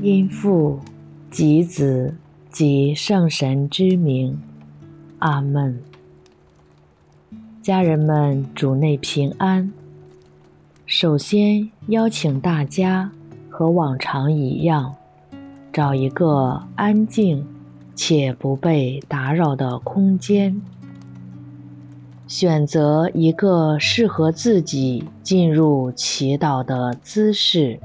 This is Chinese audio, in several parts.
因父、及子、及圣神之名，阿门。家人们，主内平安。首先邀请大家和往常一样，找一个安静且不被打扰的空间，选择一个适合自己进入祈祷的姿势，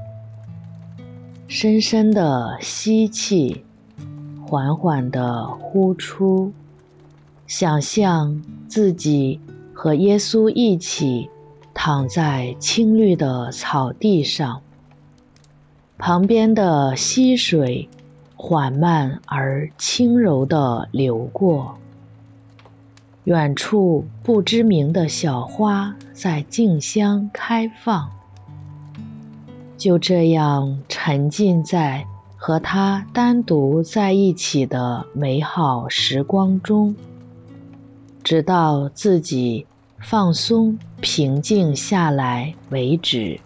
深深的吸气，缓缓的呼出，想象自己和耶稣一起躺在青绿的草地上，旁边的溪水缓慢而轻柔地流过，远处不知名的小花在竞相开放。就这样沉浸在和他单独在一起的美好时光中，直到自己放松、平静下来为止。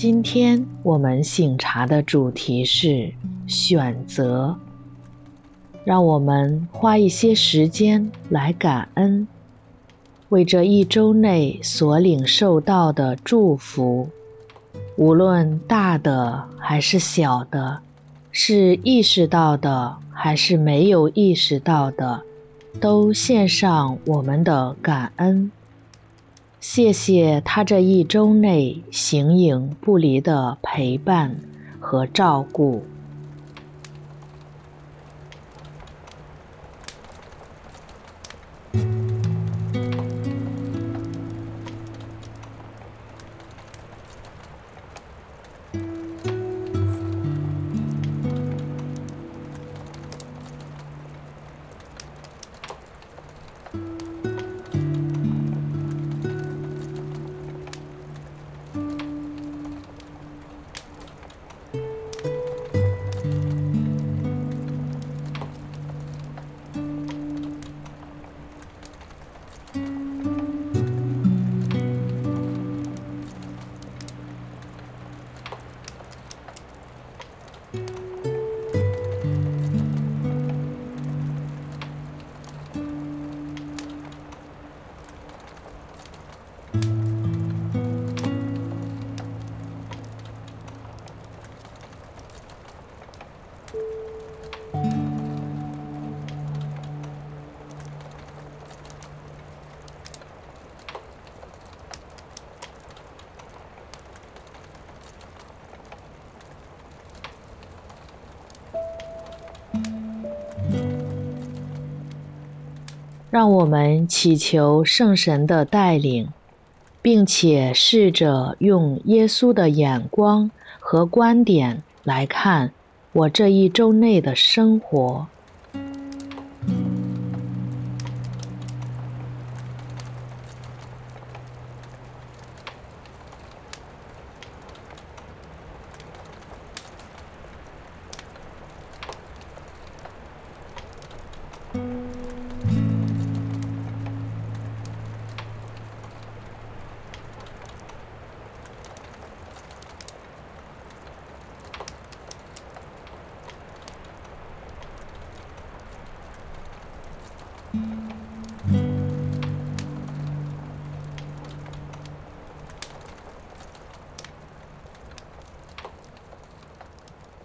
今天我们醒茶的主题是选择，让我们花一些时间来感恩，为这一周内所领受到的祝福，无论大的还是小的，是意识到的还是没有意识到的，都献上我们的感恩。谢谢他这一周内形影不离的陪伴和照顾。让我们祈求圣神的带领，并且试着用耶稣的眼光和观点来看我这一周内的生活。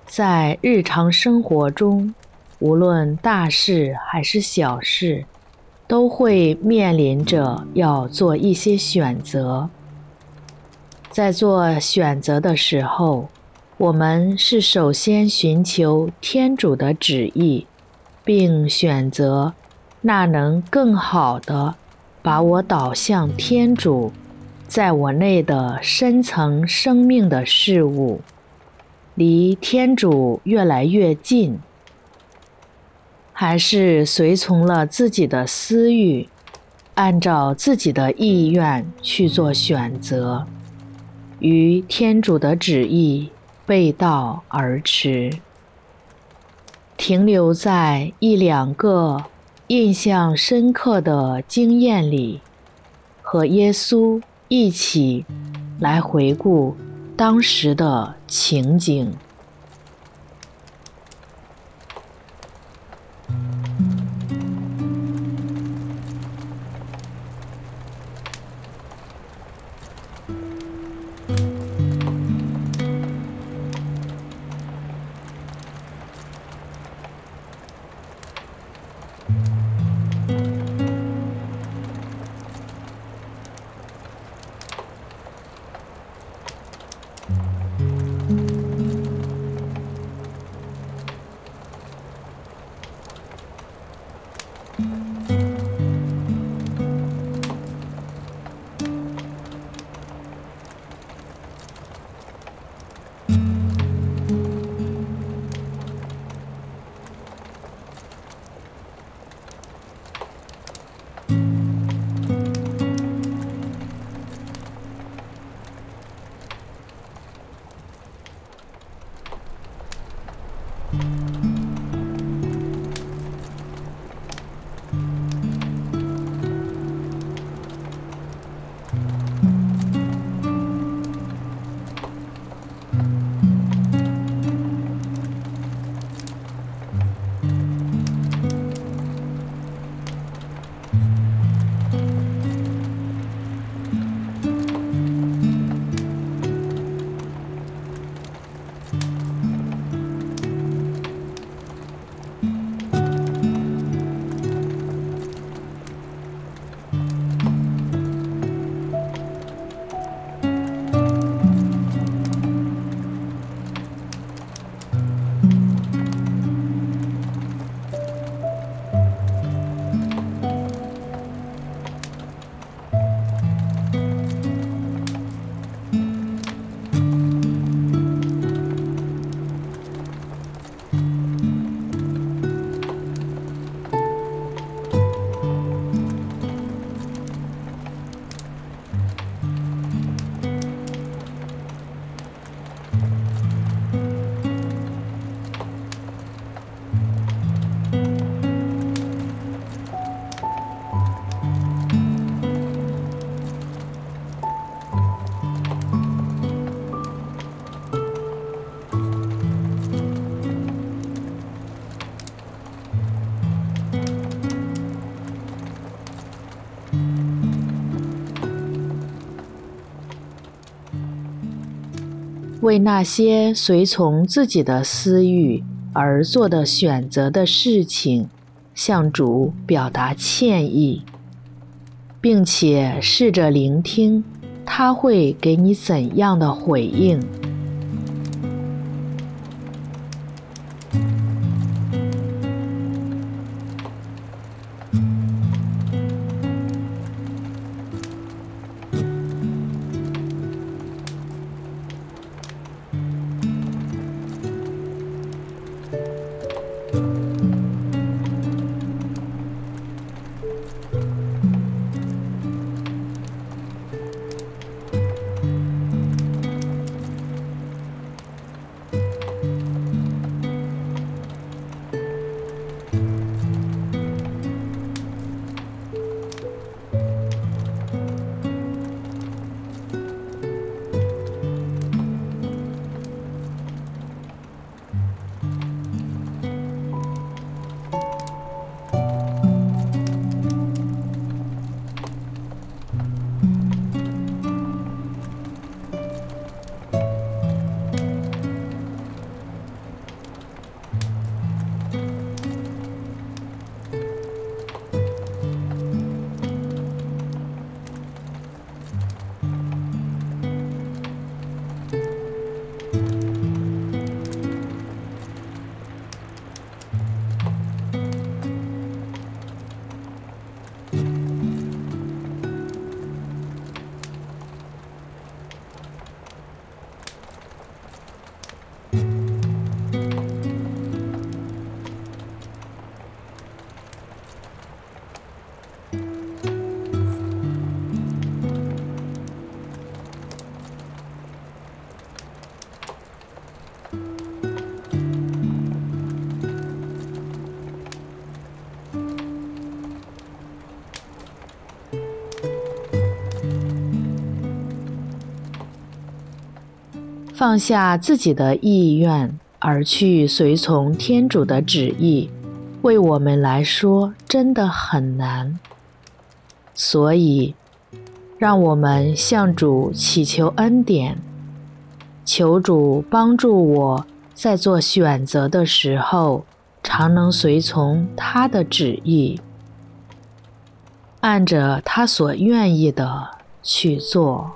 在日常生活中，无论大事还是小事，都会面临着要做一些选择。在做选择的时候，我们是首先寻求天主的旨意，并选择那能更好的把我导向天主在我内的深层生命的事物。离天主越来越近，还是随从了自己的私欲，按照自己的意愿去做选择，与天主的旨意背道而驰，停留在一两个印象深刻的经验里，和耶稣一起来回顾。当时的情景。为那些随从自己的私欲而做的选择的事情，向主表达歉意，并且试着聆听他会给你怎样的回应。放下自己的意愿，而去随从天主的旨意，为我们来说真的很难。所以，让我们向主祈求恩典，求主帮助我在做选择的时候，常能随从他的旨意，按着他所愿意的去做。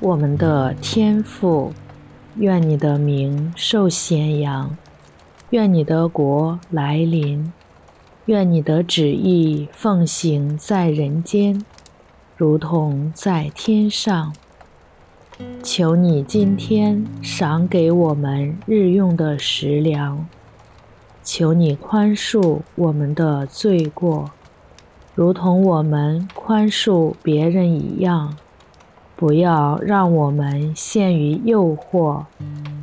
我们的天父，愿你的名受显扬，愿你的国来临，愿你的旨意奉行在人间，如同在天上。求你今天赏给我们日用的食粮，求你宽恕我们的罪过，如同我们宽恕别人一样。不要让我们陷于诱惑，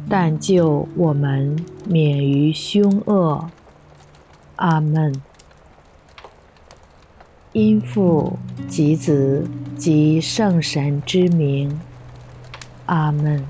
但救我们免于凶恶。阿门。因父及子及圣神之名。阿门。